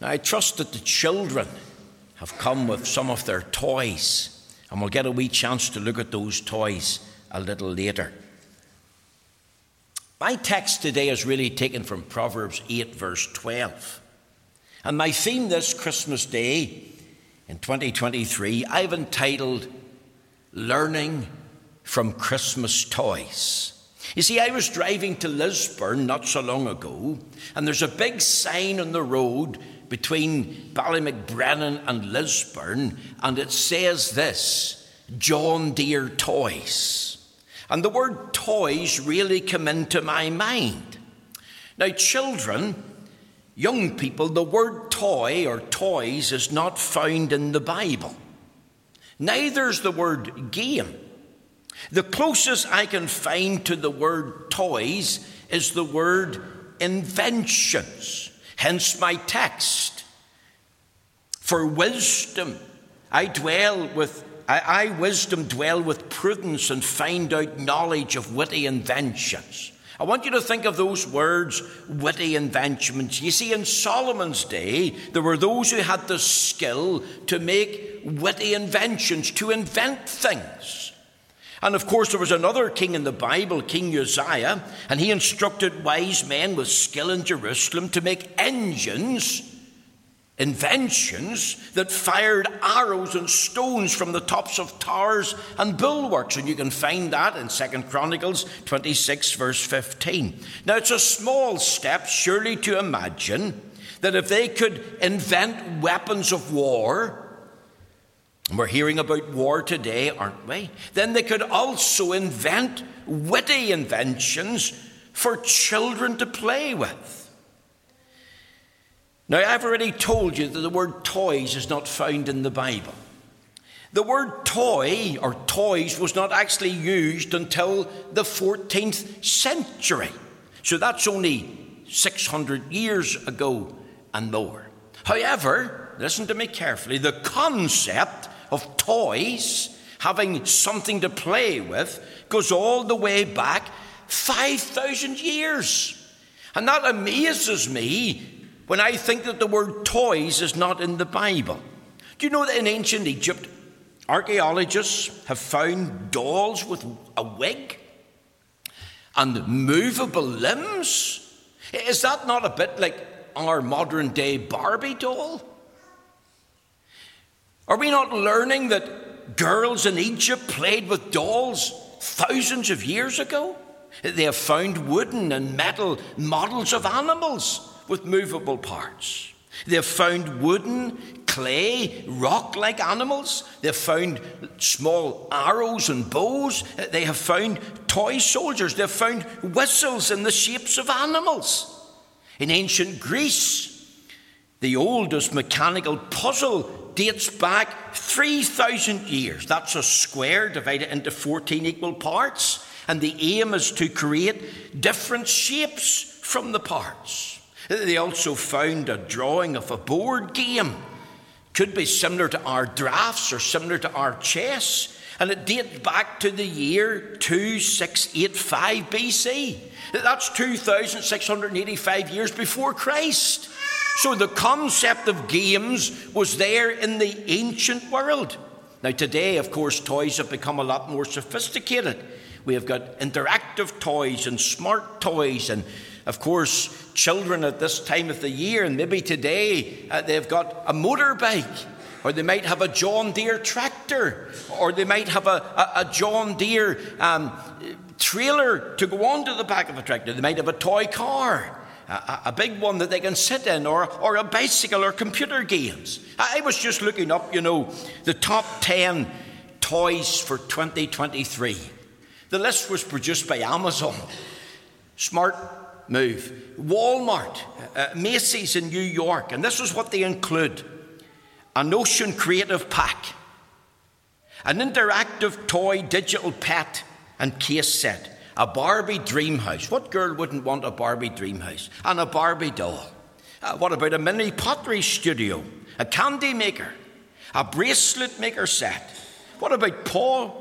Now, I trust that the children have come with some of their toys, and we'll get a wee chance to look at those toys a little later. My text today is really taken from Proverbs 8, verse 12. And my theme this Christmas Day in 2023, I've entitled Learning from Christmas Toys. You see, I was driving to Lisburn not so long ago, and there's a big sign on the road between Ballymacbrennan and Lisburn, and it says this John Deere Toys. And the word toys really come into my mind. Now, children, young people, the word toy or toys is not found in the Bible. Neither is the word game. The closest I can find to the word toys is the word inventions. Hence my text. For wisdom, I dwell with I, I, wisdom dwell with prudence and find out knowledge of witty inventions. I want you to think of those words, witty inventions. You see, in Solomon's day, there were those who had the skill to make witty inventions, to invent things. And of course, there was another king in the Bible, King Uzziah, and he instructed wise men with skill in Jerusalem to make engines, inventions that fired arrows and stones from the tops of towers and bulwarks. And you can find that in Second Chronicles 26, verse 15. Now, it's a small step, surely, to imagine that if they could invent weapons of war, we're hearing about war today, aren't we? Then they could also invent witty inventions for children to play with. Now, I've already told you that the word toys is not found in the Bible. The word toy or toys was not actually used until the 14th century. So that's only 600 years ago and more. However, listen to me carefully, the concept of toys, having something to play with, goes all the way back 5,000 years. And that amazes me when I think that the word toys is not in the Bible. Do you know that in ancient Egypt, archaeologists have found dolls with a wig and movable limbs? Is that not a bit like our modern day Barbie doll? Are we not learning that girls in Egypt played with dolls thousands of years ago? They have found wooden and metal models of animals with movable parts. They have found wooden, clay, rock like animals. They have found small arrows and bows. They have found toy soldiers. They have found whistles in the shapes of animals. In ancient Greece, the oldest mechanical puzzle dates back 3,000 years. That's a square divided into 14 equal parts, and the aim is to create different shapes from the parts. They also found a drawing of a board game. Could be similar to our drafts or similar to our chess, and it dates back to the year 2685 BC. That's 2,685 years before Christ. So the concept of games was there in the ancient world. Now, today, of course, toys have become a lot more sophisticated. We have got interactive toys and smart toys, and of course, children at this time of the year, and maybe today, uh, they've got a motorbike, or they might have a John Deere tractor, or they might have a, a, a John Deere um, trailer to go onto the back of a tractor. They might have a toy car a, a, big one that they can sit in, or, or a bicycle, or computer games. I was just looking up, you know, the top 10 toys for 2023. The list was produced by Amazon. Smart move. Walmart, uh, Macy's in New York, and this is what they include a Notion Creative Pack, an interactive toy digital pet and case set, a Barbie dream house. What girl wouldn't want a Barbie dream house? And a Barbie doll. Uh, what about a mini pottery studio? A candy maker? A bracelet maker set? What about paw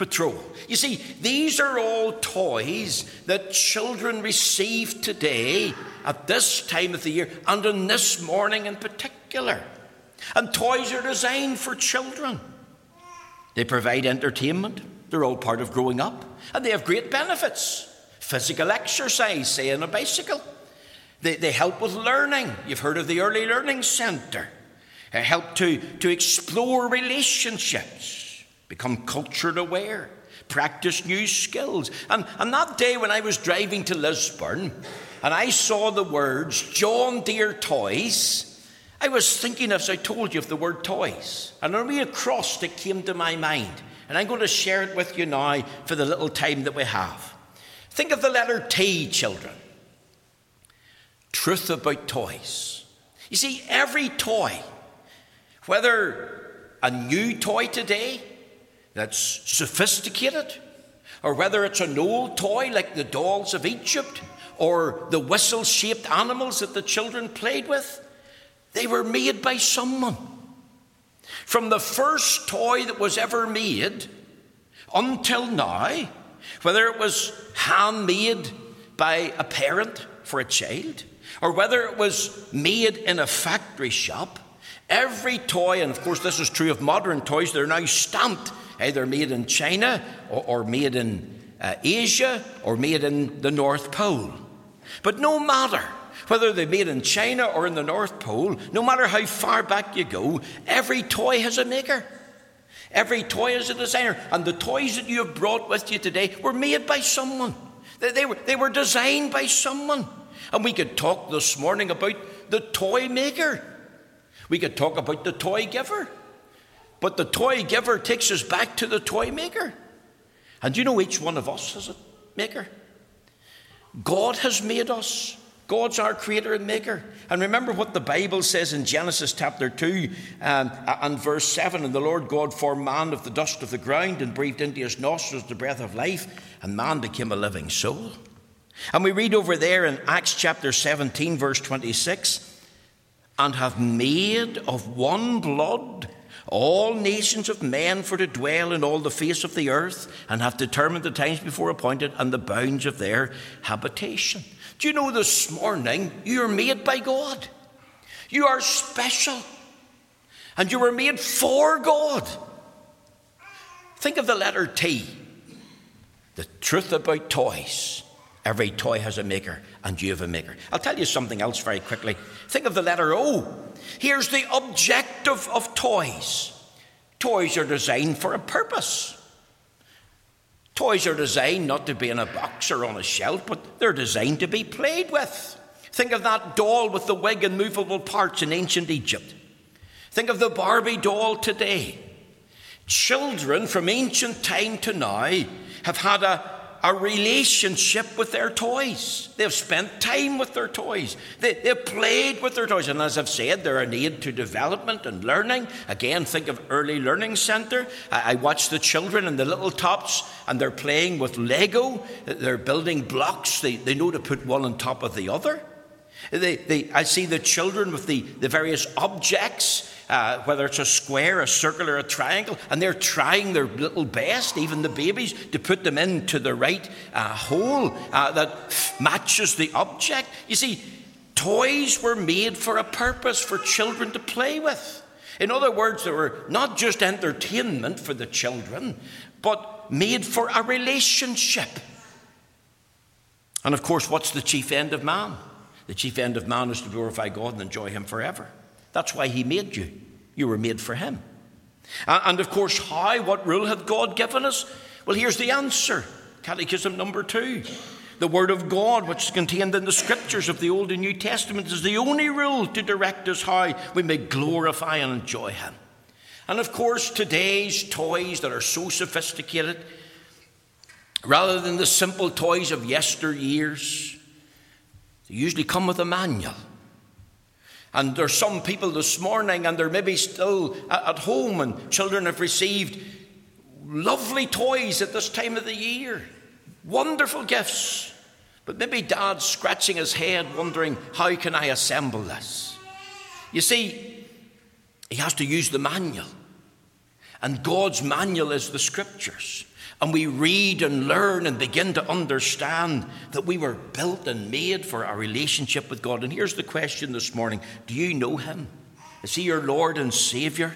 Patrol. You see, these are all toys that children receive today at this time of the year and on this morning in particular. And toys are designed for children. They provide entertainment, they're all part of growing up, and they have great benefits. Physical exercise, say on a bicycle. They, they help with learning. You've heard of the Early Learning Centre. They help to, to explore relationships, become culture aware, practice new skills. And, and that day when I was driving to Lisburn and I saw the words John Deere Toys, I was thinking, as I told you, of the word toys. And a real acrostic came to my mind. And I'm going to share it with you now for the little time that we have. Think of the letter T, children. Truth about toys. You see, every toy, whether a new toy today that's sophisticated, or whether it's an old toy like the dolls of Egypt, or the whistle shaped animals that the children played with, they were made by someone. From the first toy that was ever made until now, whether it was handmade by a parent for a child, or whether it was made in a factory shop, every toy, and of course this is true of modern toys, they're now stamped, either made in China or, or made in uh, Asia or made in the North Pole. But no matter whether they're made in China or in the North Pole, no matter how far back you go, every toy has a maker. Every toy has a designer. And the toys that you have brought with you today were made by someone. They, they, were, they were designed by someone. And we could talk this morning about the toy maker. We could talk about the toy giver. But the toy giver takes us back to the toy maker. And you know each one of us has a maker? God has made us. God's our creator and maker. And remember what the Bible says in Genesis chapter 2 um, and verse 7 And the Lord God formed man of the dust of the ground and breathed into his nostrils the breath of life, and man became a living soul. And we read over there in Acts chapter 17, verse 26 And have made of one blood all nations of men for to dwell in all the face of the earth, and have determined the times before appointed and the bounds of their habitation. Do you know this morning you are made by God? You are special. And you were made for God. Think of the letter T. The truth about toys. Every toy has a maker, and you have a maker. I'll tell you something else very quickly. Think of the letter O. Here's the objective of toys toys are designed for a purpose. Toys are designed not to be in a box or on a shelf, but they're designed to be played with. Think of that doll with the wig and movable parts in ancient Egypt. Think of the Barbie doll today. Children from ancient time to now have had a a relationship with their toys. They've spent time with their toys. They, have played with their toys. And as I've said, they're an aid to development and learning. Again, think of Early Learning Centre. I, I watch the children and the little tots, and they're playing with Lego. They're building blocks. They, they know to put one on top of the other. They, they, I see the children with the, the various objects uh, whether it's a square, a circle, or a triangle, and they're trying their little best, even the babies, to put them into the right uh, hole uh, that matches the object. You see, toys were made for a purpose for children to play with. In other words, they were not just entertainment for the children, but made for a relationship. And of course, what's the chief end of man? The chief end of man is to glorify God and enjoy Him forever. That's why He made you. You were made for Him. And of course, how? What rule hath God given us? Well, here's the answer Catechism number two. The Word of God, which is contained in the Scriptures of the Old and New Testament, is the only rule to direct us how we may glorify and enjoy Him. And of course, today's toys that are so sophisticated, rather than the simple toys of yesteryears, they usually come with a manual. And there's some people this morning, and they're maybe still at home, and children have received lovely toys at this time of the year, wonderful gifts. But maybe dad's scratching his head, wondering, how can I assemble this? You see, he has to use the manual. And God's manual is the scriptures. And we read and learn and begin to understand that we were built and made for a relationship with God. And here's the question this morning Do you know Him? Is He your Lord and Savior?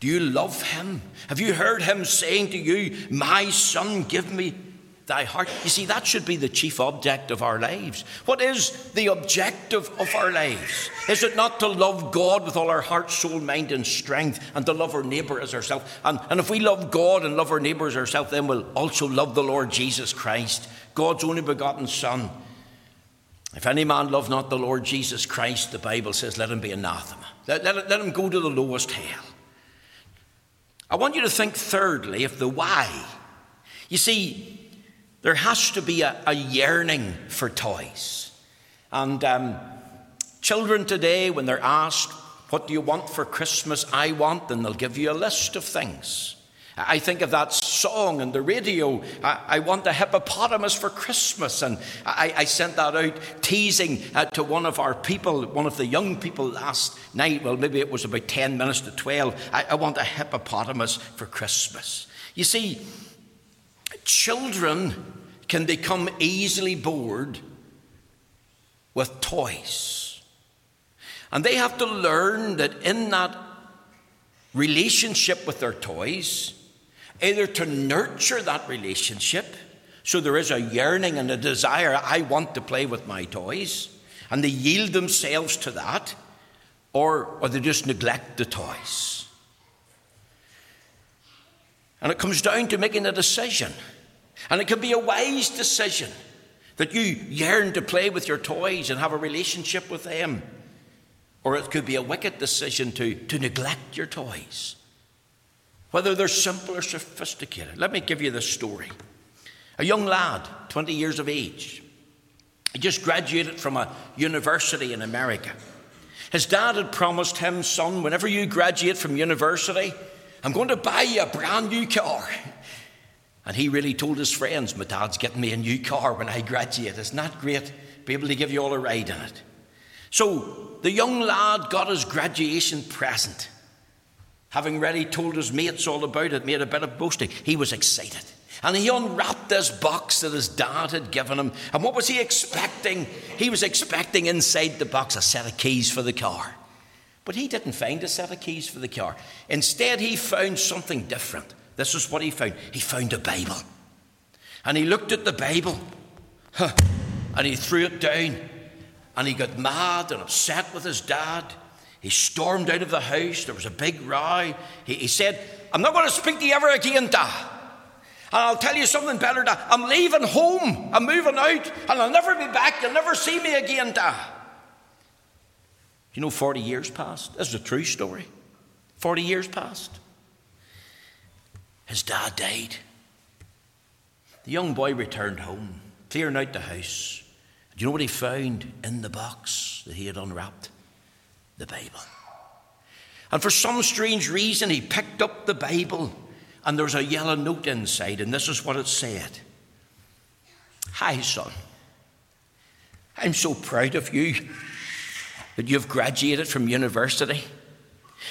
Do you love Him? Have you heard Him saying to you, My Son, give me thy heart. You see, that should be the chief object of our lives. What is the objective of our lives? Is it not to love God with all our heart, soul, mind, and strength, and to love our neighbour as ourselves? And, and if we love God and love our neighbour as ourselves, then we'll also love the Lord Jesus Christ, God's only begotten Son. If any man love not the Lord Jesus Christ, the Bible says, let him be anathema. Let, let, let him go to the lowest hell. I want you to think, thirdly, of the why. You see, there has to be a, a yearning for toys. And um, children today, when they're asked, What do you want for Christmas? I want, and they'll give you a list of things. I think of that song on the radio, I, I want a hippopotamus for Christmas. And I, I sent that out teasing uh, to one of our people, one of the young people last night. Well, maybe it was about 10 minutes to 12. I, I want a hippopotamus for Christmas. You see, children can become easily bored with toys. And they have to learn that in that relationship with their toys, either to nurture that relationship, so there is a yearning and a desire, I want to play with my toys, and they yield themselves to that, or, or they just neglect the toys. And it comes down to making a decision. And it can be a wise decision that you yearn to play with your toys and have a relationship with them. Or it could be a wicked decision to, to neglect your toys, whether they're simple or sophisticated. Let me give you this story. A young lad, 20 years of age, he just graduated from a university in America. His dad had promised him, son, whenever you graduate from university, I'm going to buy you a brand new car. And he really told his friends, My dad's getting me a new car when I graduate. Isn't that great? Be able to give you all a ride in it. So the young lad got his graduation present. Having ready told his mates all about it, made a bit of boasting. He was excited. And he unwrapped this box that his dad had given him. And what was he expecting? He was expecting inside the box a set of keys for the car. But he didn't find a set of keys for the car. Instead, he found something different. This is what he found. He found a Bible. And he looked at the Bible and he threw it down. And he got mad and upset with his dad. He stormed out of the house. There was a big row. He, he said, I'm not going to speak to you ever again, Dad. And I'll tell you something better, Dad. I'm leaving home. I'm moving out. And I'll never be back. You'll never see me again, Dad. You know, 40 years passed. This is a true story. 40 years passed. His dad died. The young boy returned home, clearing out the house. Do you know what he found in the box that he had unwrapped? The Bible. And for some strange reason, he picked up the Bible, and there was a yellow note inside, and this is what it said Hi, son. I'm so proud of you that you've graduated from university.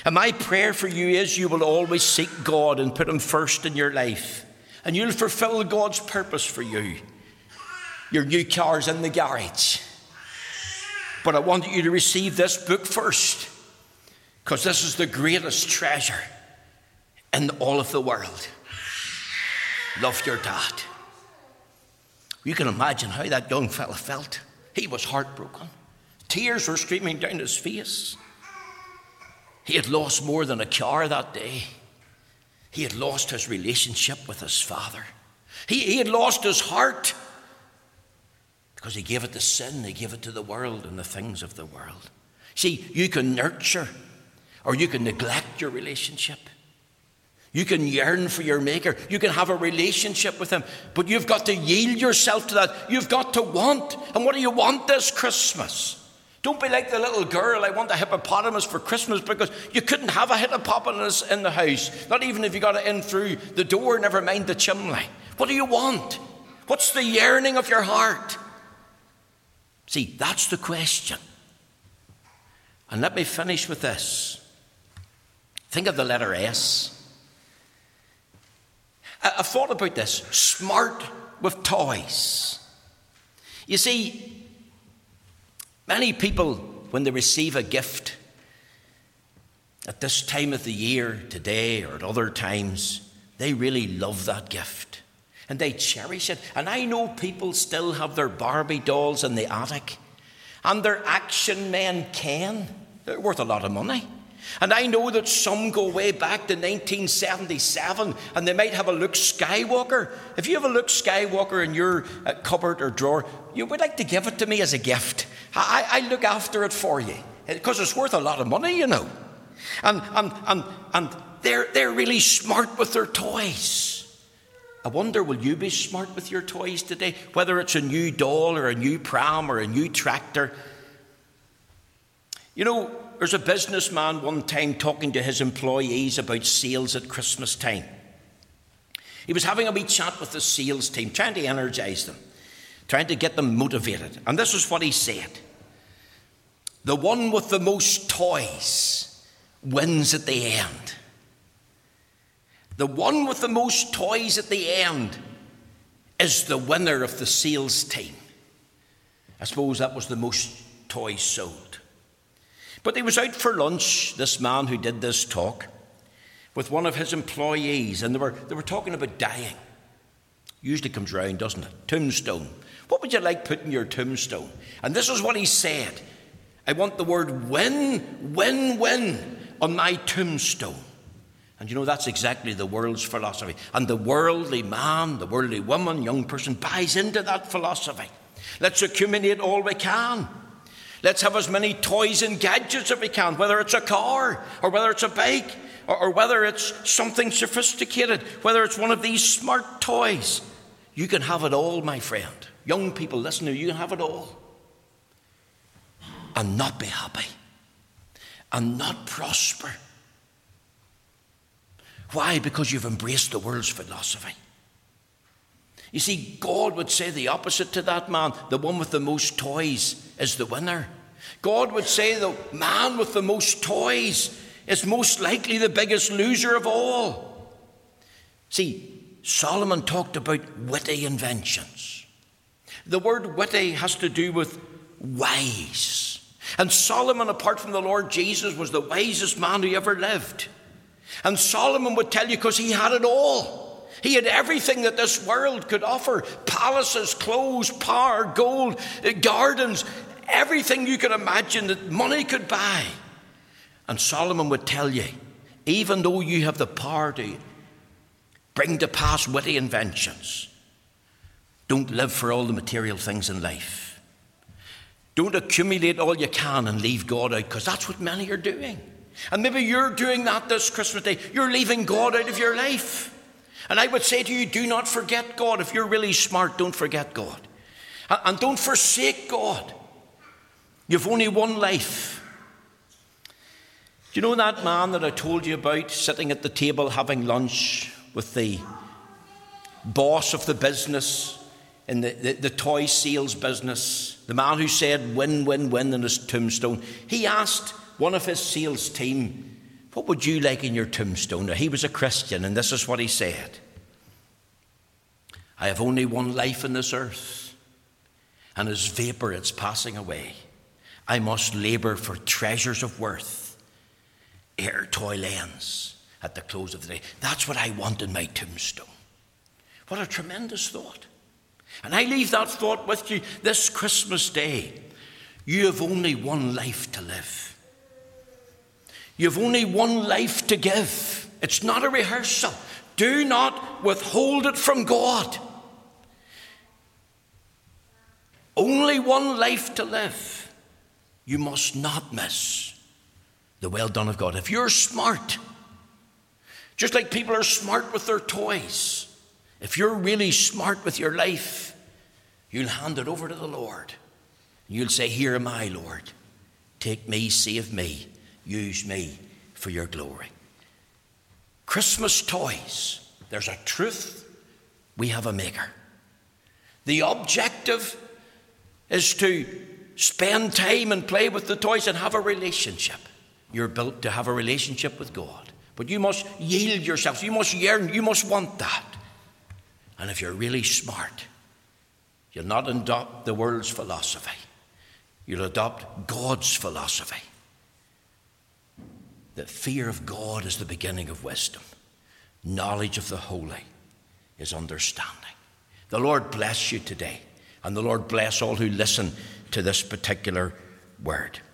And my prayer for you is you will always seek God and put Him first in your life. And you'll fulfill God's purpose for you. Your new car's in the garage. But I want you to receive this book first, because this is the greatest treasure in all of the world. Love your dad. You can imagine how that young fella felt. He was heartbroken. Tears were streaming down his face. He had lost more than a car that day. He had lost his relationship with his father. He, he had lost his heart because he gave it to sin, he gave it to the world and the things of the world. See, you can nurture or you can neglect your relationship. You can yearn for your Maker. You can have a relationship with Him. But you've got to yield yourself to that. You've got to want. And what do you want this Christmas? Don't be like the little girl, I want a hippopotamus for Christmas because you couldn't have a hippopotamus in the house. Not even if you got it in through the door, never mind the chimney. What do you want? What's the yearning of your heart? See, that's the question. And let me finish with this. Think of the letter S. I, I thought about this smart with toys. You see, many people, when they receive a gift at this time of the year, today or at other times, they really love that gift and they cherish it. And I know people still have their Barbie dolls in the attic, and their action men can. They're worth a lot of money. And I know that some go way back to 1977 and they might have a Luke Skywalker. If you have a Luke Skywalker in your uh, cupboard or drawer, you would like to give it to me as a gift. I, I look after it for you eh, because it's worth a lot of money, you know. And, and, and, and they're, they're really smart with their toys. I wonder, will you be smart with your toys today? Whether it's a new doll or a new pram or a new tractor. You know, there's a businessman one time talking to his employees about sales at Christmas time. He was having a wee chat with the sales team, trying to energize them, trying to get them motivated. And this is what he said The one with the most toys wins at the end. The one with the most toys at the end is the winner of the sales team. I suppose that was the most toys sold. But he was out for lunch, this man who did this talk, with one of his employees, and they were, they were talking about dying. Usually comes round, doesn't it? Tombstone. What would you like put in your tombstone? And this is what he said I want the word win, win, win on my tombstone. And you know, that's exactly the world's philosophy. And the worldly man, the worldly woman, young person buys into that philosophy. Let's accumulate all we can. Let's have as many toys and gadgets as we can, whether it's a car or whether it's a bike or, or whether it's something sophisticated, whether it's one of these smart toys. You can have it all, my friend. Young people, listen to you, can have it all. And not be happy. And not prosper why? Because you've embraced the world's philosophy. You see, God would say the opposite to that man. The one with the most toys is the winner. God would say the man with the most toys is most likely the biggest loser of all. See, Solomon talked about witty inventions. The word witty has to do with wise. And Solomon, apart from the Lord Jesus, was the wisest man who ever lived. And Solomon would tell you because he had it all. He had everything that this world could offer palaces, clothes, power, gold, uh, gardens, everything you could imagine that money could buy. And Solomon would tell you, even though you have the power to bring to pass witty inventions, don't live for all the material things in life. Don't accumulate all you can and leave God out, because that's what many are doing. And maybe you're doing that this Christmas Day. You're leaving God out of your life. And I would say to you, do not forget God. If you're really smart, don't forget God. And don't forsake God. You've only one life. Do you know that man that I told you about sitting at the table having lunch with the boss of the business in the, the, the toy sales business? The man who said win, win, win in his tombstone. He asked one of his sales team, What would you like in your tombstone? Now, he was a Christian, and this is what he said I have only one life in this earth, and as vapour it's passing away. I must labour for treasures of worth ere toil ends at the close of the day. That's what I want in my tombstone. What a tremendous thought. And I leave that thought with you this Christmas day. You have only one life to live. You've only one life to give. It's not a rehearsal. Do not withhold it from God. Only one life to live. You must not miss the well done of God. If you're smart, just like people are smart with their toys, if you're really smart with your life, you'll hand it over to the Lord. You'll say, Here am I, Lord. Take me, save me. Use me for your glory. Christmas toys. There's a truth, we have a maker. The objective is to spend time and play with the toys and have a relationship. You're built to have a relationship with God. But you must yield yourself. You must yearn. You must want that. And if you're really smart, you'll not adopt the world's philosophy, you'll adopt God's philosophy. That fear of God is the beginning of wisdom, knowledge of the holy is understanding. The Lord bless you today, and the Lord bless all who listen to this particular word.